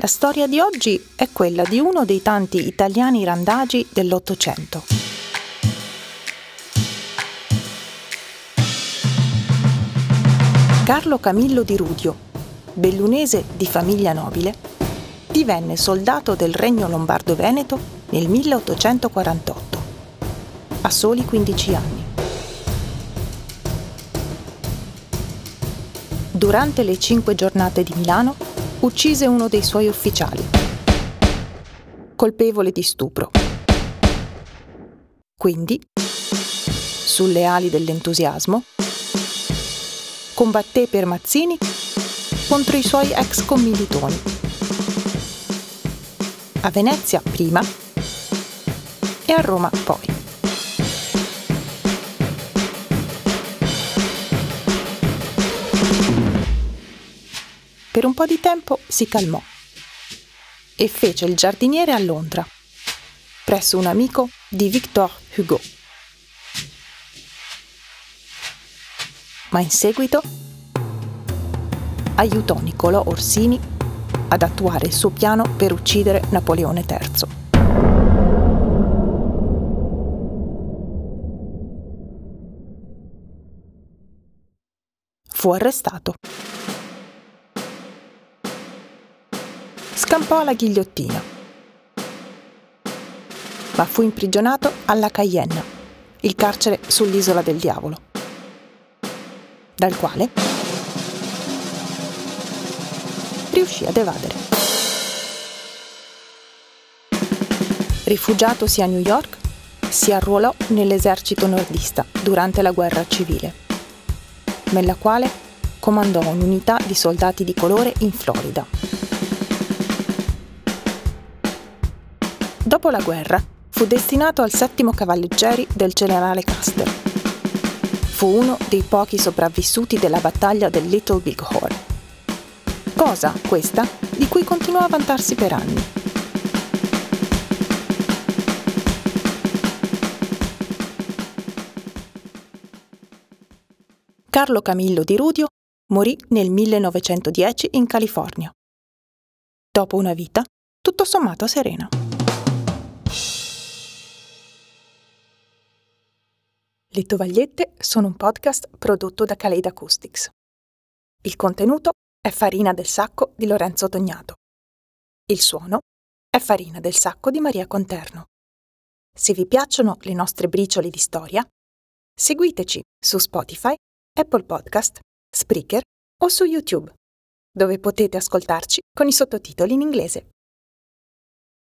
La storia di oggi è quella di uno dei tanti italiani randagi dell'Ottocento. Carlo Camillo di Rudio, bellunese di famiglia nobile, divenne soldato del Regno Lombardo-Veneto nel 1848, a soli 15 anni. Durante le cinque giornate di Milano uccise uno dei suoi ufficiali, colpevole di stupro. Quindi, sulle ali dell'entusiasmo, combatté per Mazzini contro i suoi ex commilitoni. A Venezia prima e a Roma poi. Per un po' di tempo si calmò e fece il giardiniere a Londra, presso un amico di Victor Hugo. Ma in seguito aiutò Niccolò Orsini ad attuare il suo piano per uccidere Napoleone III. Fu arrestato. Scampò alla ghigliottina. Ma fu imprigionato alla Cayenne, il carcere sull'isola del diavolo, dal quale riuscì ad evadere. Rifugiatosi a New York, si arruolò nell'esercito nordista durante la guerra civile, nella quale comandò un'unità di soldati di colore in Florida. Dopo la guerra fu destinato al settimo cavalleggeri del generale Custer. Fu uno dei pochi sopravvissuti della battaglia del Little Big Horn. Cosa, questa, di cui continuò a vantarsi per anni. Carlo Camillo di Rudio morì nel 1910 in California. Dopo una vita tutto sommato serena. Le tovagliette sono un podcast prodotto da Kaleid Acoustics. Il contenuto è Farina del Sacco di Lorenzo Tognato. Il suono è Farina del Sacco di Maria Conterno. Se vi piacciono le nostre briciole di storia, seguiteci su Spotify, Apple Podcast, Spreaker o su YouTube, dove potete ascoltarci con i sottotitoli in inglese.